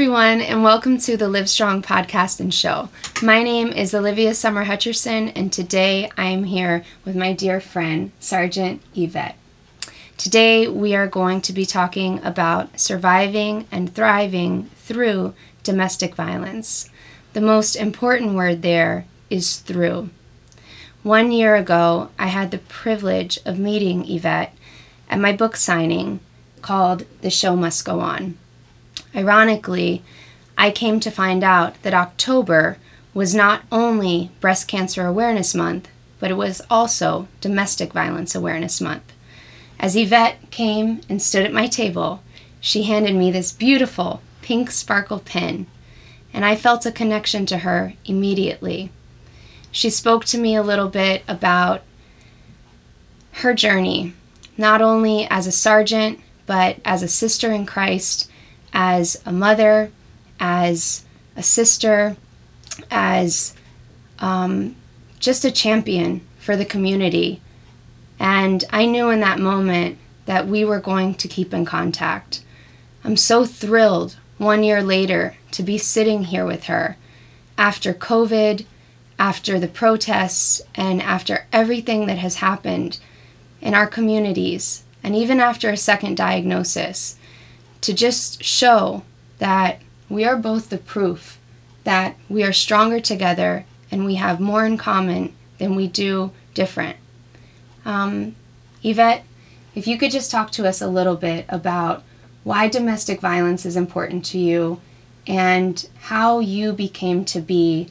Everyone, and welcome to the Live Strong podcast and show. My name is Olivia Summer Hutcherson, and today I am here with my dear friend, Sergeant Yvette. Today, we are going to be talking about surviving and thriving through domestic violence. The most important word there is through. One year ago, I had the privilege of meeting Yvette at my book signing called The Show Must Go On. Ironically, I came to find out that October was not only Breast Cancer Awareness Month, but it was also Domestic Violence Awareness Month. As Yvette came and stood at my table, she handed me this beautiful pink sparkle pin, and I felt a connection to her immediately. She spoke to me a little bit about her journey, not only as a sergeant, but as a sister in Christ as a mother, as a sister, as um, just a champion for the community. And I knew in that moment that we were going to keep in contact. I'm so thrilled one year later to be sitting here with her after COVID, after the protests, and after everything that has happened in our communities, and even after a second diagnosis to just show that we are both the proof that we are stronger together and we have more in common than we do different. Um, Yvette, if you could just talk to us a little bit about why domestic violence is important to you and how you became to be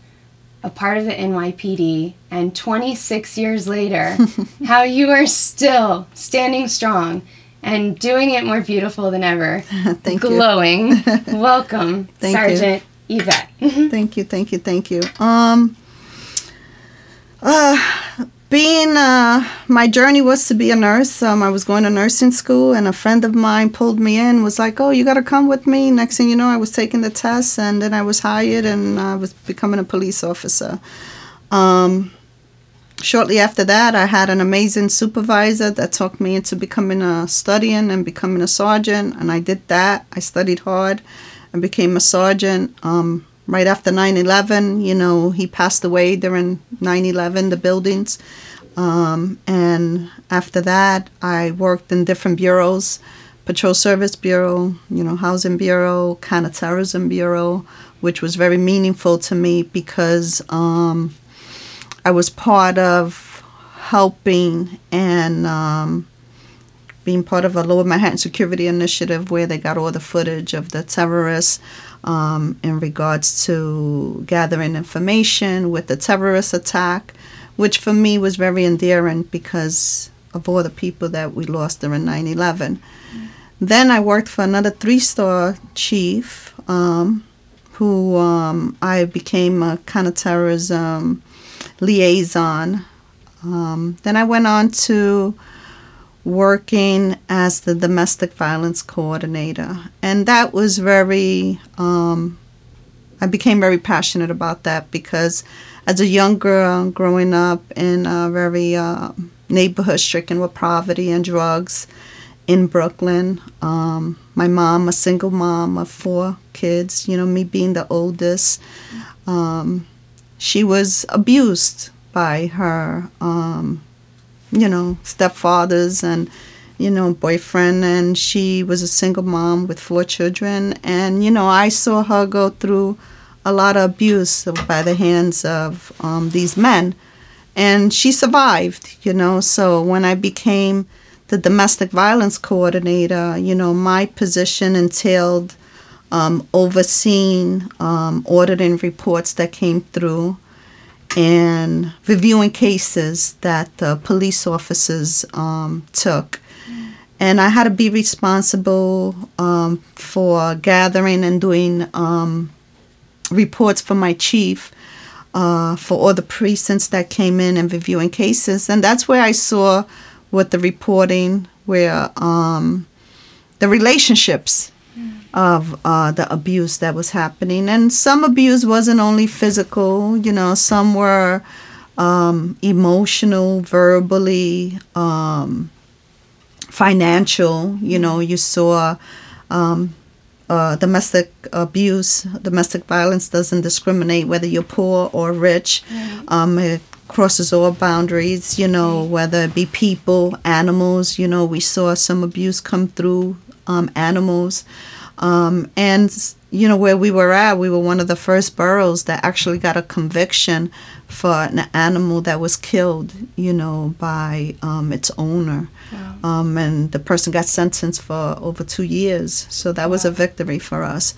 a part of the NYPD, and 26 years later, how you are still standing strong and doing it more beautiful than ever. thank Glowing. you. Glowing. Welcome, thank Sergeant you. Yvette. thank you, thank you, thank you. Um, uh, being uh, my journey was to be a nurse. Um, I was going to nursing school, and a friend of mine pulled me in. Was like, "Oh, you got to come with me." Next thing you know, I was taking the test, and then I was hired, and I was becoming a police officer. Um, shortly after that, I had an amazing supervisor that talked me into becoming a studying and becoming a sergeant, and I did that. I studied hard and became a sergeant. Um, right after 9/11, you know, he passed away during 9/11, the buildings, um, and after that, I worked in different bureaus. Patrol Service Bureau, you know, Housing Bureau, Counterterrorism Bureau, which was very meaningful to me because um, I was part of helping and um, being part of a Lower Manhattan Security Initiative where they got all the footage of the terrorists um, in regards to gathering information with the terrorist attack, which for me was very endearing because of all the people that we lost during 9 11. Mm-hmm. Then I worked for another three star chief um, who um, I became a counterterrorism liaison. Um, then I went on to working as the domestic violence coordinator, and that was very. Um, I became very passionate about that because, as a young girl growing up in a very uh, neighborhood stricken with poverty and drugs in Brooklyn, um, my mom, a single mom of four kids, you know, me being the oldest. Um, she was abused by her, um, you know, stepfathers and, you know, boyfriend. And she was a single mom with four children. And, you know, I saw her go through a lot of abuse by the hands of um, these men. And she survived, you know. So when I became the domestic violence coordinator, you know, my position entailed um, overseeing um, auditing reports that came through and reviewing cases that the police officers um, took. And I had to be responsible um, for gathering and doing um, reports for my chief uh, for all the precincts that came in and reviewing cases. And that's where I saw with the reporting where um, the relationships of uh, the abuse that was happening. And some abuse wasn't only physical, you know, some were um, emotional, verbally, um, financial. You know, you saw um, uh, domestic abuse, domestic violence doesn't discriminate whether you're poor or rich. Um, it crosses all boundaries, you know, whether it be people, animals. You know, we saw some abuse come through um, animals. Um, and, you know, where we were at, we were one of the first boroughs that actually got a conviction for an animal that was killed, you know, by um, its owner. Wow. Um, and the person got sentenced for over two years. So that was a victory for us.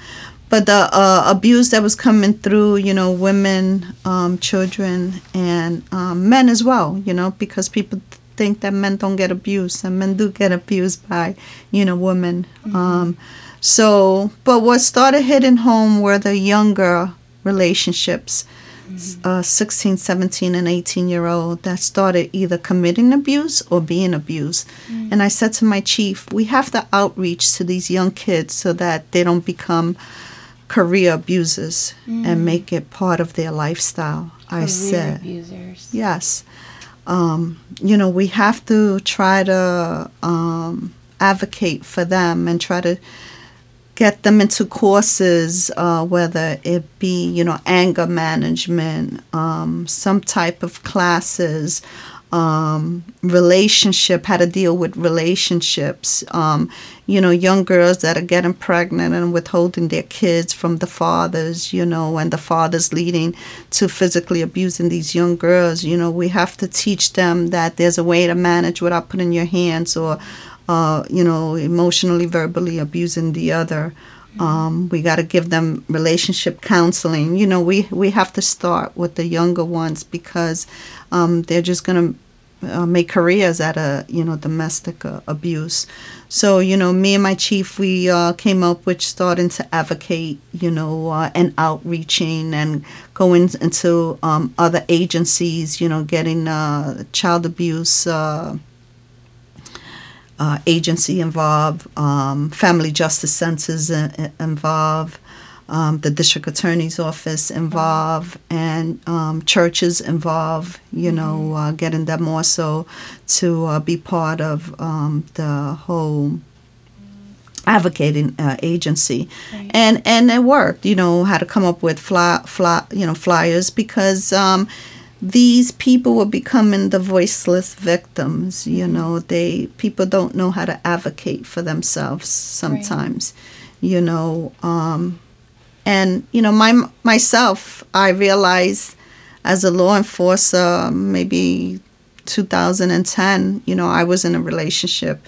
But the uh, abuse that was coming through, you know, women, um, children, and um, men as well, you know, because people think that men don't get abused, and men do get abused by, you know, women. Um, so, but what started hitting home were the younger relationships uh, 16, 17, and 18 year old that started either committing abuse or being abused. And I said to my chief, we have to outreach to these young kids so that they don't become career abusers and make it part of their lifestyle. I said, abusers. yes. Um, you know, we have to try to um, advocate for them and try to get them into courses, uh, whether it be, you know, anger management, um, some type of classes, um, relationship, how to deal with relationships. Um, you know, young girls that are getting pregnant and withholding their kids from the fathers, you know, and the fathers leading to physically abusing these young girls. You know, we have to teach them that there's a way to manage without putting your hands or uh, you know, emotionally, verbally abusing the other. Um, we got to give them relationship counseling. You know, we we have to start with the younger ones because um, they're just gonna uh, make careers out of you know domestic uh, abuse. So you know, me and my chief, we uh, came up with starting to advocate, you know, uh, and outreaching and going into um, other agencies. You know, getting uh, child abuse. Uh, agency involved, um, family justice centers in, in- involved, um, the district attorney's office involved, and um, churches involved. You know, uh, getting them also to uh, be part of um, the whole advocating uh, agency, Right. and and it worked. You know, how to come up with fly, fly you know flyers because. Um, these people were becoming the voiceless victims you know they people don't know how to advocate for themselves sometimes you know um, and you know my myself i realized as a law enforcer maybe 2010 you know i was in a relationship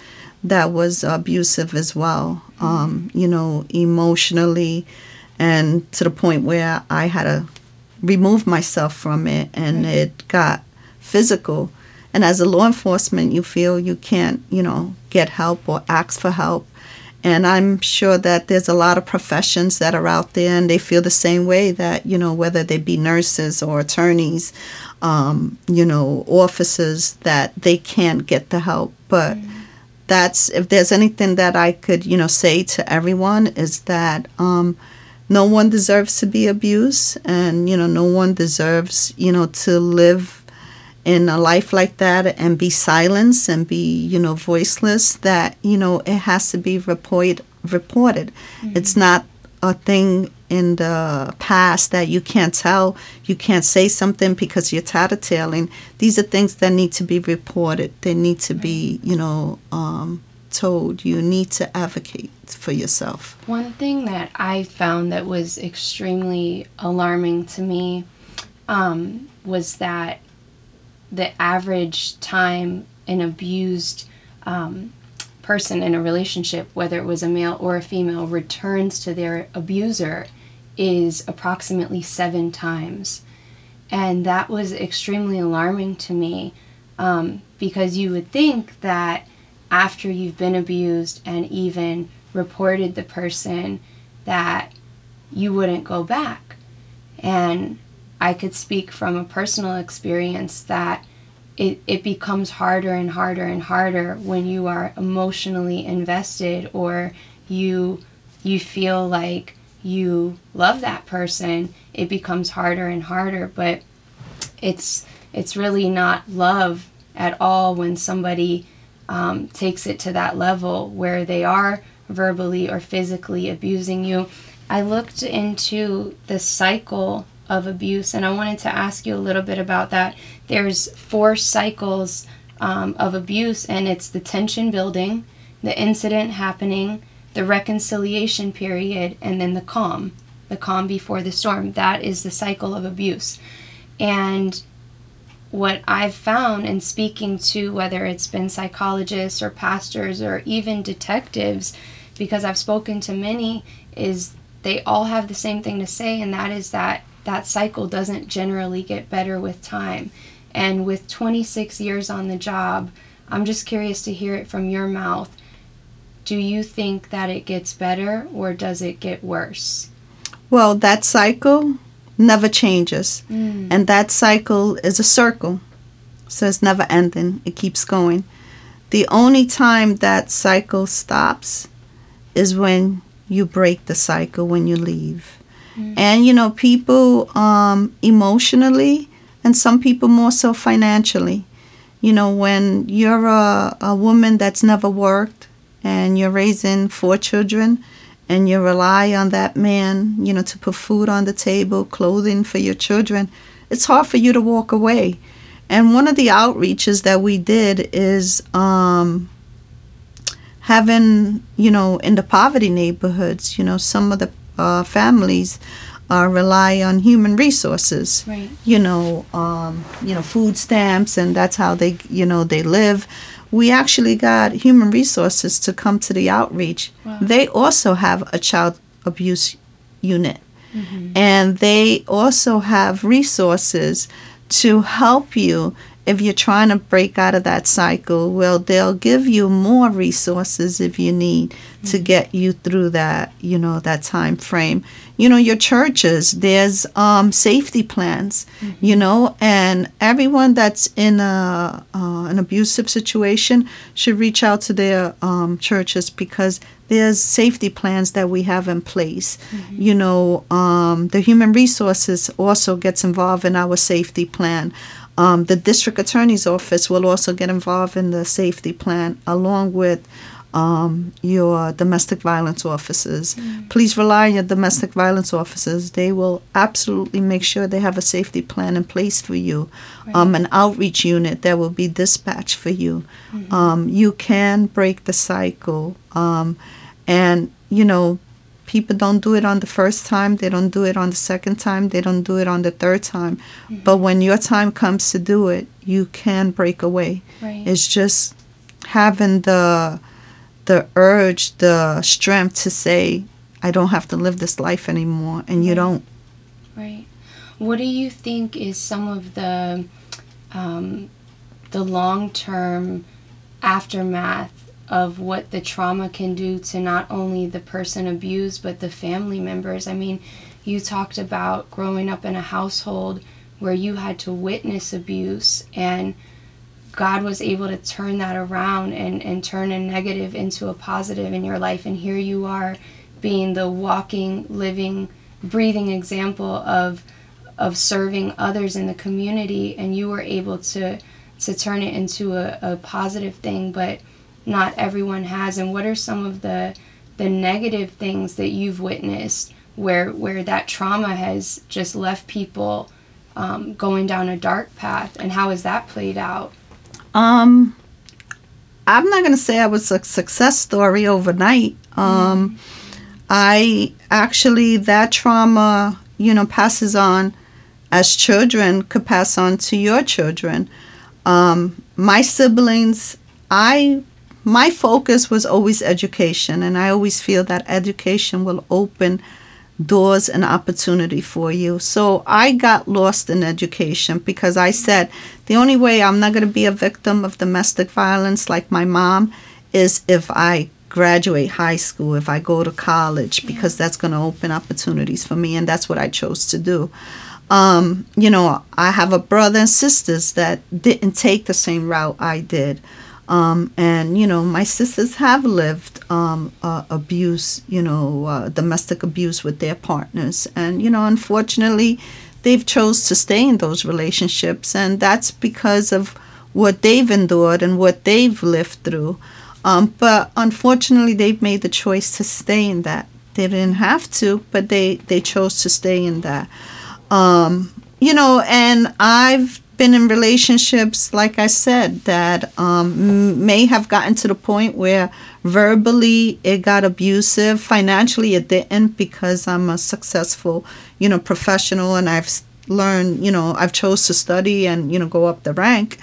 that was abusive as well um, you know emotionally and to the point where i had to remove myself from it and it got physical. And as a law enforcement you feel you can't you know get help or ask for help. And i'm sure that there's a lot of professions that are out there and they feel the same way that you know whether they be nurses or attorneys um, you know officers that they can't get the help. But that's if there's anything that i could you know say to everyone is that um, no one deserves to be abused and you know no one deserves you know to live in a life like that and be silenced and be you know voiceless that you know it has to be report, reported. It's not a thing in the past that you can't tell you can't say something because you're tattletaling. These are things that need to be reported. They need to be you know um, told you need to advocate for yourself One thing that I found that was extremely alarming to me um, was that the average time an abused um, person in a relationship, whether it was a male or a female, returns to their abuser is approximately seven times. And that was extremely alarming to me um, because you would think that after you've been abused and even reported the person, that you wouldn't go back. And I could speak from a personal experience that it, it becomes harder and harder and harder when you are emotionally invested or you you feel like you love that person it becomes harder and harder but it's it's really not love at all when somebody um, takes it to that level where they are verbally or physically abusing you. I looked into the cycle of abuse and I wanted to ask you a little bit about that. There's four cycles um, of abuse, and it's the tension building, the incident happening, the reconciliation period, and then the calm, the calm before the storm. That is the cycle of abuse. And what I've found in speaking to whether it's been psychologists or pastors or even detectives, because I've spoken to many, is they all have the same thing to say, and that is that that cycle doesn't generally get better with time. And with 26 years on the job, I'm just curious to hear it from your mouth. Do you think that it gets better or does it get worse? Well, that cycle never changes. Mm. And that cycle is a circle. So it's never ending, it keeps going. The only time that cycle stops is when you break the cycle, when you leave. Mm. And you know, people um, emotionally, and some people more so financially. You know, when you're a, a woman that's never worked and you're raising four children and you rely on that man, you know, to put food on the table, clothing for your children, it's hard for you to walk away. And one of the outreaches that we did is um, having, you know, in the poverty neighborhoods, you know, some of the uh, families uh, rely on human resources. Right. You know, um, you know, food stamps, and that's how they, you know, they live. We actually got human resources to come to the outreach. Wow. They also have a child abuse unit, mm-hmm. and they also have resources to help you if you're trying to break out of that cycle, well, they'll give you more resources if you need mm-hmm. to get you through that, you know, that time frame. You know, your churches, there's um, safety plans, mm-hmm. you know, and everyone that's in a, uh, an abusive situation should reach out to their um, churches because there's safety plans that we have in place. Mm-hmm. You know, um, the human resources also gets involved in our safety plan. Um, the district attorney's office will also get involved in the safety plan along with um, your domestic violence officers. Mm. Please rely on your domestic violence officers. They will absolutely make sure they have a safety plan in place for you, right. um, an outreach unit that will be dispatched for you. Mm-hmm. Um, you can break the cycle. Um, and, you know, people don't do it on the first time, they don't do it on the second time, they don't do it on the third time. Mm-hmm. But when your time comes to do it, you can break away. Right. It's just having the the urge, the strength to say, I don't have to live this life anymore, and you don't. Right. What do you think is some of the um, the long term aftermath of what the trauma can do to not only the person abused but the family members. I mean, you talked about growing up in a household where you had to witness abuse and God was able to turn that around and, and turn a negative into a positive in your life. And here you are being the walking, living, breathing example of of serving others in the community and you were able to to turn it into a, a positive thing. But not everyone has and what are some of the the negative things that you've witnessed where where that trauma has just left people um, going down a dark path and how has that played out um i'm not going to say i was a success story overnight. Um i actually that trauma you know passes on as children could pass on to your children. Um my siblings i my focus was always education, and I always feel that education will open doors and opportunity for you. So I got lost in education because I said the only way I'm not going to be a victim of domestic violence like my mom is if I graduate high school, if I go to college, because that's going to open opportunities for me, and that's what I chose to do. Um, you know, I have a brother and sisters that didn't take the same route I did. Um, and you know, my sisters have lived um, uh, abuse, you know, uh, domestic abuse with their partners, and you know, unfortunately, they've chose to stay in those relationships, and that's because of what they've endured and what they've lived through. Um, but unfortunately, they've made the choice to stay in that. They didn't have to, but they they chose to stay in that. Um, you know, and I've been in relationships, like I said, that um, may have gotten to the point where verbally it got abusive. Financially, it didn't because I'm a successful, you know, professional and I've learned, you know, I've chose to study and you know go up the rank.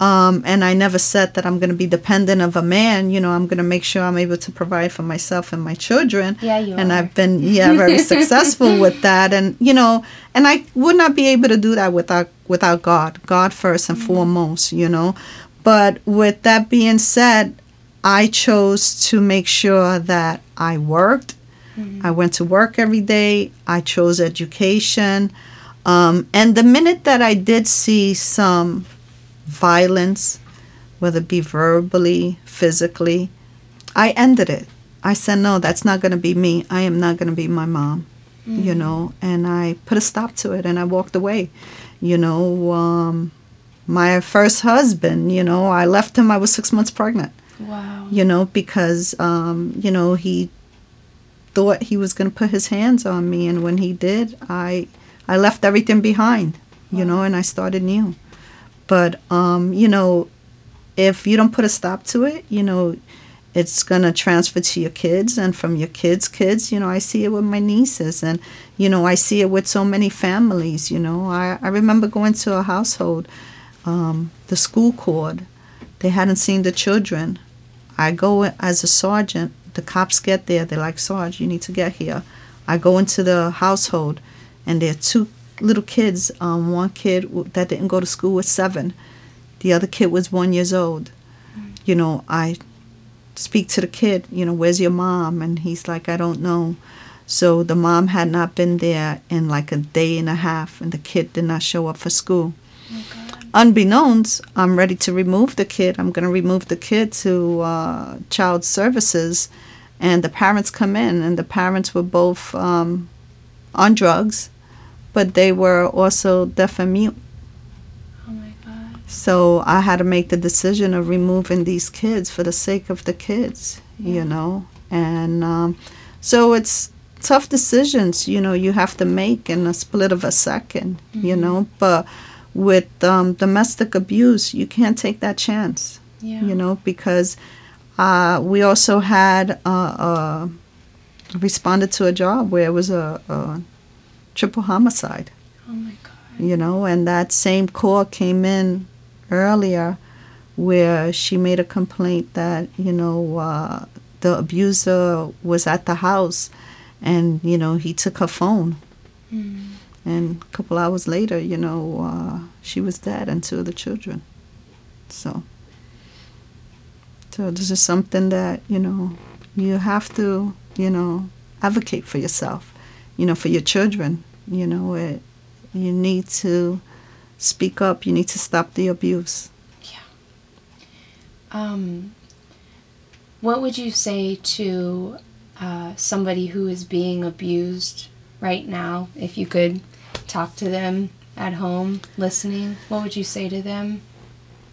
Um, and I never said that I'm going to be dependent of a man. You know, I'm going to make sure I'm able to provide for myself and my children. Yeah, you and are. I've been yeah very successful with that. And you know, and I would not be able to do that without without God. God first and mm-hmm. foremost. You know, but with that being said, I chose to make sure that I worked. Mm-hmm. I went to work every day. I chose education. Um, and the minute that I did see some violence, whether it be verbally, physically, I ended it. I said, no, that's not going to be me. I am not going to be my mom, mm-hmm. you know, and I put a stop to it and I walked away. You know, um, my first husband, you know, I left him, I was six months pregnant. Wow. You know, because, um, you know, he thought he was going to put his hands on me. And when he did, I, I left everything behind, you know, and I started new. But um, you know, if you don't put a stop to it, you know, it's gonna transfer to your kids and from your kids' kids. You know, I see it with my nieces, and you know, I see it with so many families. You know, I I remember going to a household, um, the school court. They hadn't seen the children. I go as a sergeant. The cops get there. They're like, Sarge, you need to get here. I go into the household, and there are two little kids. Um, one kid that didn't go to school was seven. The other kid was one years old. You know, I speak to the kid. You know, where's your mom? And he's like, I don't know. So the mom had not been there in like a day and a half, and the kid did not show up for school. Oh Unbeknownst, I'm ready to remove the kid. I'm going to remove the kid to uh, child services, and the parents come in, and the parents were both um, on drugs but they were also deaf and mute. Oh my God. So I had to make the decision of removing these kids for the sake of the kids, yeah. you know. And um, so it's tough decisions, you know, you have to make in a split of a 2nd mm-hmm. you know. But with um, domestic abuse, you can't take that chance, yeah. you know, because uh, we also had uh, uh, responded to a job where it was a, a triple homicide. Oh my God. You know, and that same call came in earlier where she made a complaint that, you know, uh, the abuser was at the house and, you know, he took her phone. Mm. And a couple hours later, you know, uh, she was dead and two of the children. So, so this is something that, you know, you have to, you know, advocate for yourself, you know, for your children, you know, it, you need to speak up. You need to stop the abuse. Yeah. Um, what would you say to uh, somebody who is being abused right now? If you could talk to them at home, listening, what would you say to them?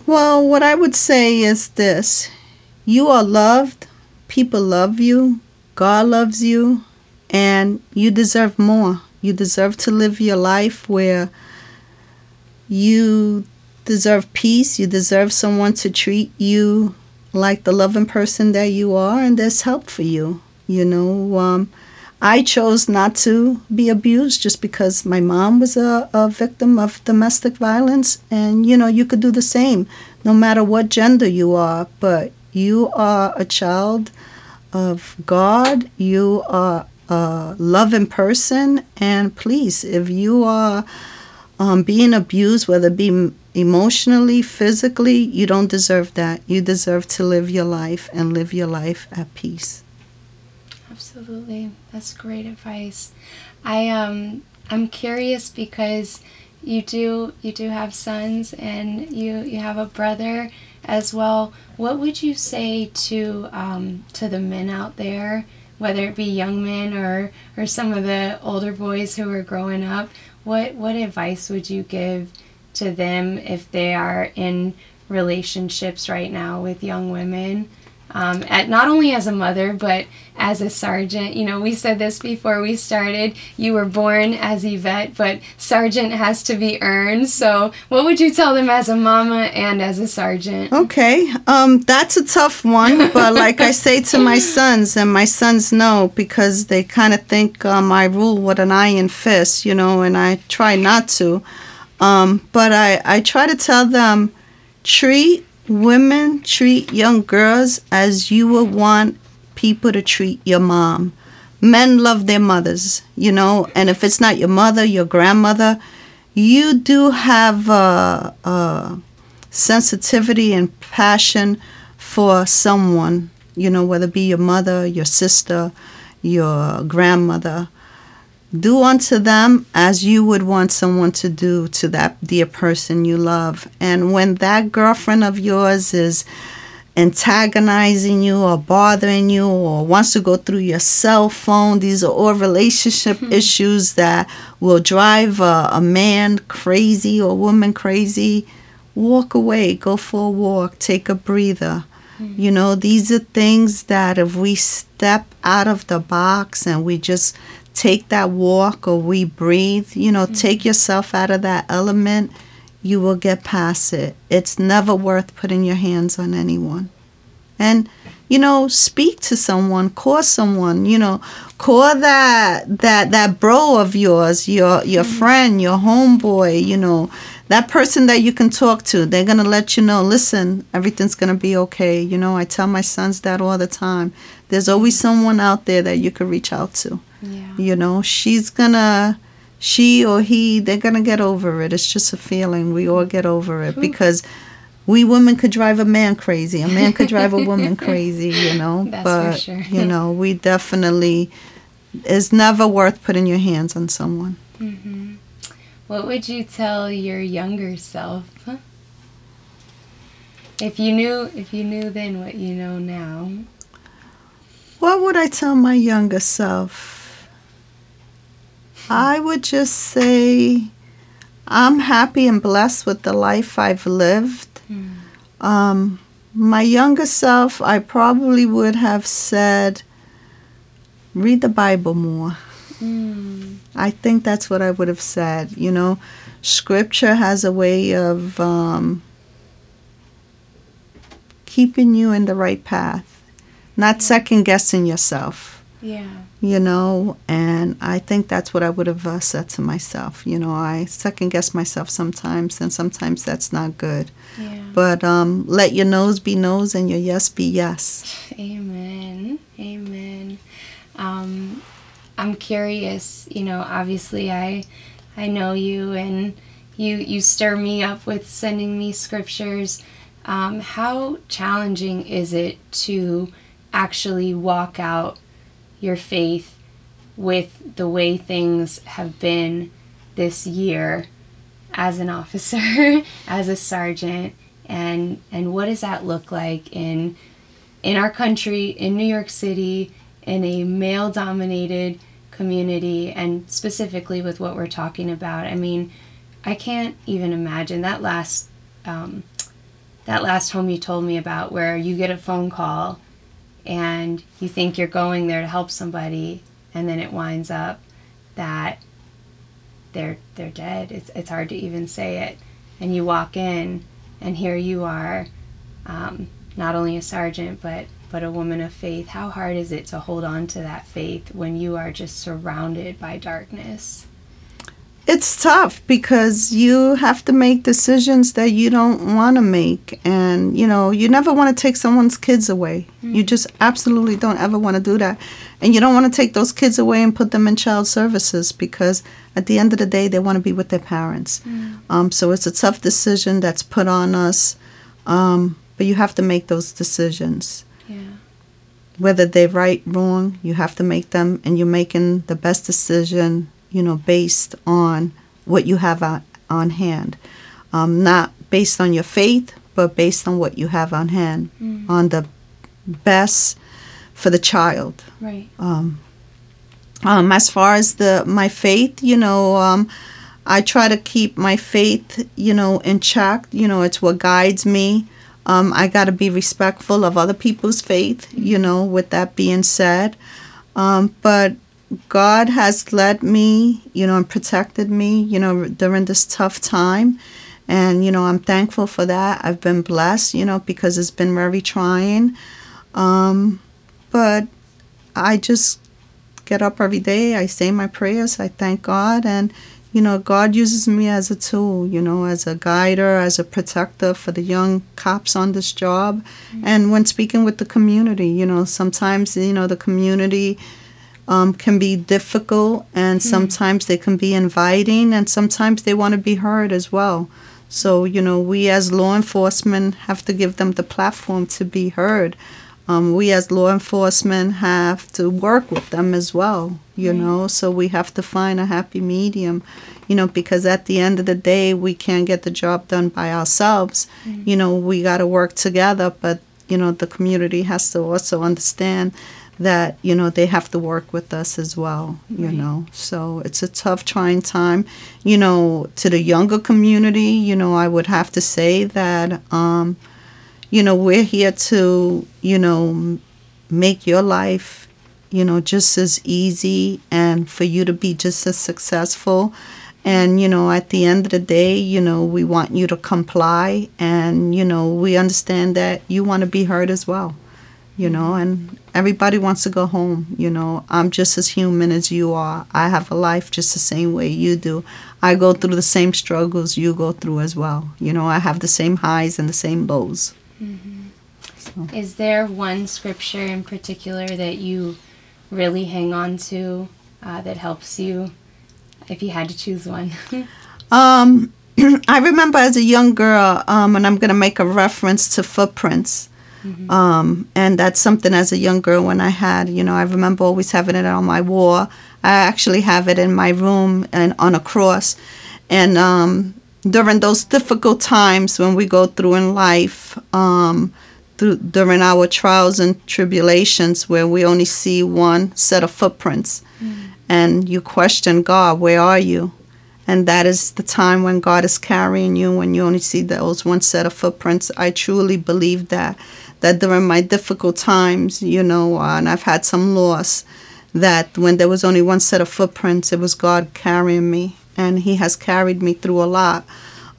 Well, what I would say is this you are loved, people love you, God loves you, and you deserve more. You deserve to live your life where you deserve peace. You deserve someone to treat you like the loving person that you are, and there's help for you. You know, um, I chose not to be abused just because my mom was a, a victim of domestic violence, and you know, you could do the same no matter what gender you are, but you are a child of God. You are a loving person. And please, if you are um, being abused, whether it be emotionally, physically, you don't deserve that. You deserve to live your life and live your life at peace. Absolutely, that's great advice. I um I'm curious because you do you do have sons and you you have a brother as well. What would you say to um, to the men out there whether it be young men or or some of the older boys who are growing up what what advice would you give to them if they are in relationships right now with young women um, at not only as a mother but as a sergeant. You know, we said this before we started. You were born as Yvette, but sergeant has to be earned. So, what would you tell them as a mama and as a sergeant? Okay, um, that's a tough one, but like I say to my sons, and my sons know because they kind of think um, I rule with an iron fist, you know, and I try not to. Um, but I, I try to tell them treat women, treat young girls as you would want people to treat your mom. Men love their mothers, you know, and if it's not your mother, your grandmother, you do have a, a sensitivity and passion for someone, you know, whether it be your mother, your sister, your grandmother. Do unto them as you would want someone to do to that dear person you love. And when that girlfriend of yours is antagonizing you or bothering you or wants to go through your cell phone. These are all relationship mm-hmm. issues that will drive a, a, man crazy or woman crazy. Walk away, go for a walk, take a breather. Mm-hmm. You know, these are things that if we step out of the box and we just take that walk or we breathe, you know, mm-hmm. take yourself out of that element you will get past it. It's never worth putting your hands on anyone. And you know, speak to someone, call someone, you know, call that that that bro of yours, your your mm-hmm. friend, your homeboy, you know, that person that you can talk to. They're gonna let you know, listen, everything's gonna be okay. You know, I tell my sons that all the time. There's always someone out there that you could reach out to. Yeah. You know, she's gonna she or he, they're to get over it. It's just a feeling. We all get over it because we women could drive a man crazy. A man could drive a woman crazy, you know. That's but, for sure. you know, we definitely, it's never worth putting your hands on someone. Mm-hmm. What would you tell your younger self? If you knew, if you knew then what you know now. What would I tell my younger self? I would just say I'm happy and blessed with the life I've lived. Mm. Um, my younger self, I probably would have said, read the Bible more. Mm. I think that's what I would have said. You know, scripture has a way of um, keeping you in the right path, not second guessing yourself. Yeah you know, and I think that's what I would have uh, said to myself. You know, I second guess myself sometimes, and sometimes that's not good. Yeah. But um, let your no's be no's and your yes be yes. Amen. Amen. Um, I'm curious. You know, obviously, I I know you, and you you stir me up with sending me scriptures. Um, how challenging is it to actually walk out your faith with the way things have been this year as an officer, as a sergeant, and and what does that look like in in our country, in New York City, in a male dominated community and specifically with what we're talking about. I mean, I can't even imagine that last um, that last home you told me about where you get a phone call and you think you're going there to help somebody and then it winds up that they're they're dead. It's, it's hard to even say it. And you walk in and here you are um, not only a sergeant but but a woman of faith. How hard is it to hold on to that faith when you are just surrounded by darkness it's tough because you have to make decisions that you don't want to make and you know you never want to take someone's kids away mm. you just absolutely don't ever want to do that and you don't want to take those kids away and put them in child services because at the end of the day they want to be with their parents mm. um, so it's a tough decision that's put on us um, but you have to make those decisions yeah. whether they're right wrong you have to make them and you're making the best decision you know, based on what you have on, on hand. Um, not based on your faith, but based on what you have on hand, mm. on the best for the child. Right. Um, um, as far as the my faith, you know, um, I try to keep my faith, you know, in check. You know, it's what guides me. Um, I got to be respectful of other people's faith, you know, with that being said. Um, but God has led me, you know, and protected me, you know, during this tough time. And, you know, I'm thankful for that. I've been blessed, you know, because it's been very trying. Um, but I just get up every day, I say my prayers, I thank God, and, you know, God uses me as a tool, you know, as a guider, as a protector for the young cops on this job. Mm-hmm. And when speaking with the community, you know, sometimes, you know, the community um, can be difficult and mm-hmm. sometimes they can be inviting and sometimes they want to be heard as well. So, you know, we as law enforcement have to give them the platform to be heard. Um, we as law enforcement have to work with them as well, you right. know, so we have to find a happy medium, you know, because at the end of the day, we can't get the job done by ourselves. Mm-hmm. You know, we got to work together, but, you know, the community has to also understand that you know they have to work with us as well you right. know? So it's a tough trying time. You know to the younger community you know i would have to say that um you know we're here to you know make your life you know just as easy and for you to be just as successful. And you know at the end of the day you know we want you to comply and you know we understand that you want to be heard as well you know, and everybody wants to go home. You know, I'm just as human as you are. I have a life just the same way you do. I go through the same struggles you go through as well. You know, I have the same highs and the same lows. Mm-hmm. So. Is there one scripture in particular that you really hang on to uh, that helps you if you had to choose one? um, I remember as a young girl, um, and I'm going to make a reference to footprints. Mm-hmm. Um, and that's something as a young girl when I had, you know, I remember always having it on my wall. I actually have it in my room and on a cross. And um, during those difficult times when we go through in life, um, through, during our trials and tribulations, where we only see one set of footprints, mm-hmm. and you question God, where are you? And that is the time when God is carrying you, when you only see those one set of footprints. I truly believe that that during my difficult times, you know, uh, and I've had some loss, that when there was only one set of footprints, it was God carrying me, and He has carried me through a lot.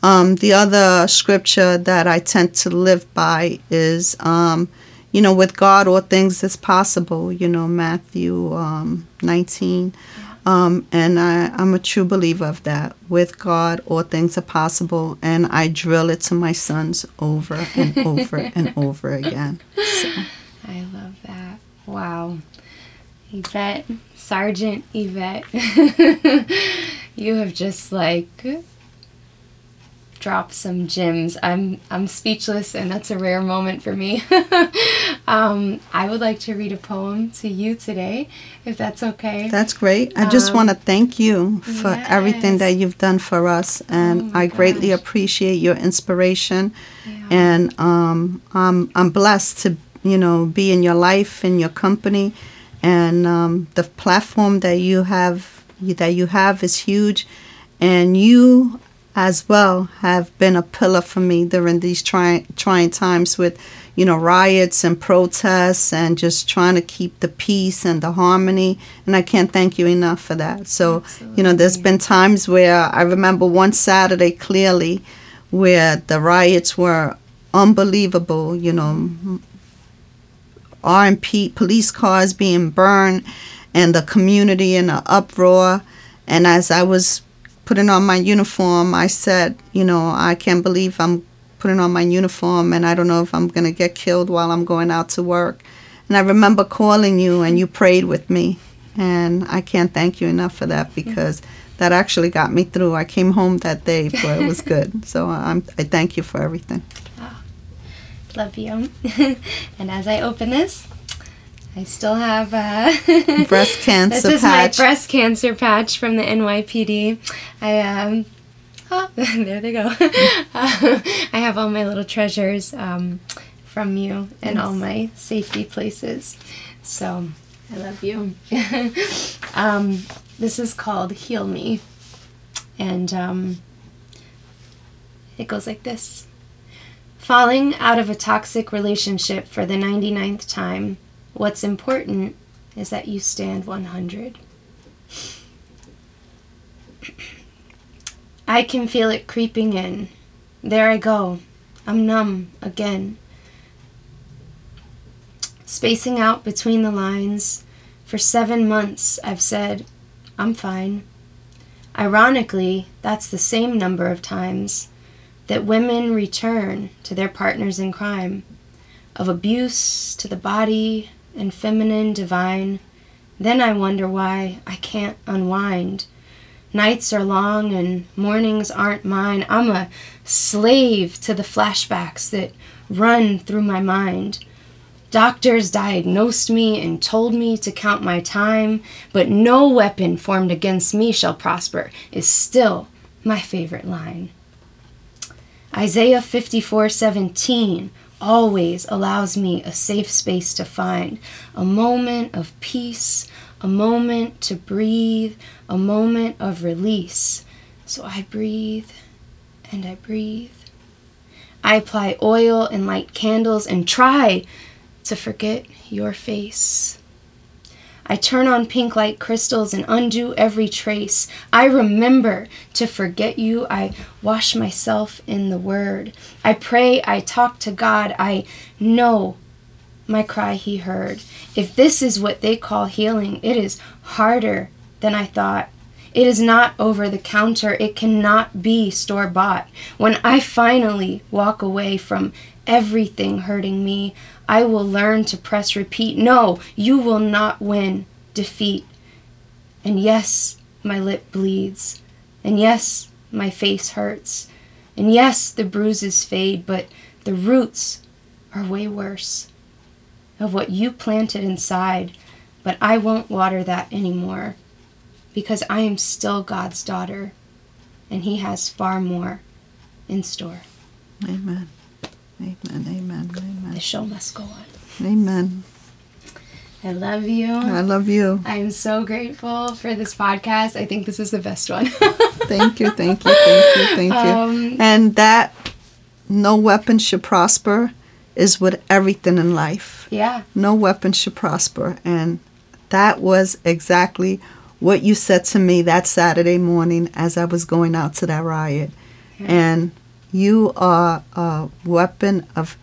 Um, the other scripture that I tend to live by is, um, you know, with God, all things is possible, you know, Matthew um, 19. Um, and I, I'm a true believer of that. With God, all things are possible, and I drill it to my sons over and over and over again. So. I love that. Wow. Yvette, Sergeant Yvette, you have just like drop some gems. I'm I'm speechless, and that's a rare moment for me. um, I would like to read a poem to you today, if that's okay. That's great. I just um, want to thank you for yes. everything that you've done for us, and oh I gosh. greatly appreciate your inspiration. Yeah. And um, I'm I'm blessed to you know be in your life, in your company, and um, the platform that you have that you have is huge and you as well have been a pillar for me during these trying trying times with you know riots and protests and just trying to keep the peace and the harmony and I can't thank you enough for that. So, Absolutely. you know, there's been times where I remember one Saturday clearly where the riots were unbelievable, you know, R&P police cars being burned and the community in an uproar and as I was putting on my uniform, I said, you know, I can't believe I'm putting on my uniform and I don't know if I'm going to get killed while I'm going out to work. And I remember calling you and you prayed with me. And I can't thank you enough for that because that actually got me through. I came home that day, but it was good. So I'm, I thank you for everything. Oh, love you. and as I open this, I still have uh, breast cancer. this is patch. my breast cancer patch from the NYPD. I um, oh, there they go. uh, I have all my little treasures um, from you and yes. all my safety places. So I love you. um, this is called Heal Me, and um, it goes like this. Falling out of a toxic relationship for the 99th time, what's important is that you stand 100. I can feel it creeping in. There I go. I'm numb again. Spacing out between the lines. For seven months, I've said, I'm fine. Ironically, that's the same number of times that women return to their partners in crime, of abuse to the body and feminine divine. Then I wonder why I can't unwind. Nights are long and mornings aren't mine. I'm a slave to the flashbacks that run through my mind. Doctors diagnosed me and told me to count my time, but no weapon formed against me shall prosper, is still my favorite line. Isaiah 54:17 always allows me a safe space to find a moment of peace, a moment to breathe, a moment of release. So I breathe and I breathe. I apply oil and light candles and try to forget your face. I turn on pink light crystals and undo every trace. I remember to forget you. I wash myself in the word. I pray. I talk to God. I know my cry he heard. If this is what they call healing, it is harder than I thought. It is not over the counter. It cannot be store bought. When I finally walk away from everything hurting me, I will learn to press repeat. No, you will not win defeat. And yes, my lip bleeds. And yes, my face hurts. And yes, the bruises fade, but the roots are way worse of what you planted inside. But I won't water that anymore because I am still God's daughter and He has far more in store. Amen. Amen. Amen. Amen. The show must go on. Amen. I love you. I love you. I'm so grateful for this podcast. I think this is the best one. thank you. Thank you. Thank you. Thank you. Um, and that no weapon should prosper is with everything in life. Yeah. No weapon should prosper. And that was exactly what you said to me that Saturday morning as I was going out to that riot. Yeah. And you are a weapon of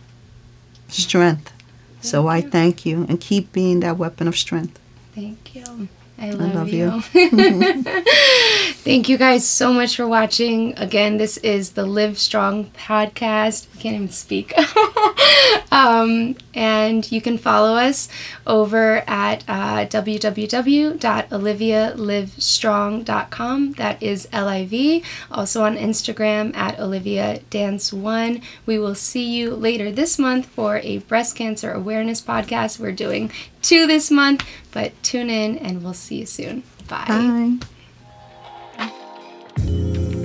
strength. Thank so you. I thank you and keep being that weapon of strength. Thank you. I love, I love you. you. Thank you guys so much for watching. Again, this is the Live Strong podcast. I can't even speak. um, and you can follow us over at uh, www.olivialivestrong.com. That is L I V. Also on Instagram at Olivia Dance One. We will see you later this month for a breast cancer awareness podcast. We're doing two this month, but tune in and we'll see you soon. Bye. Bye.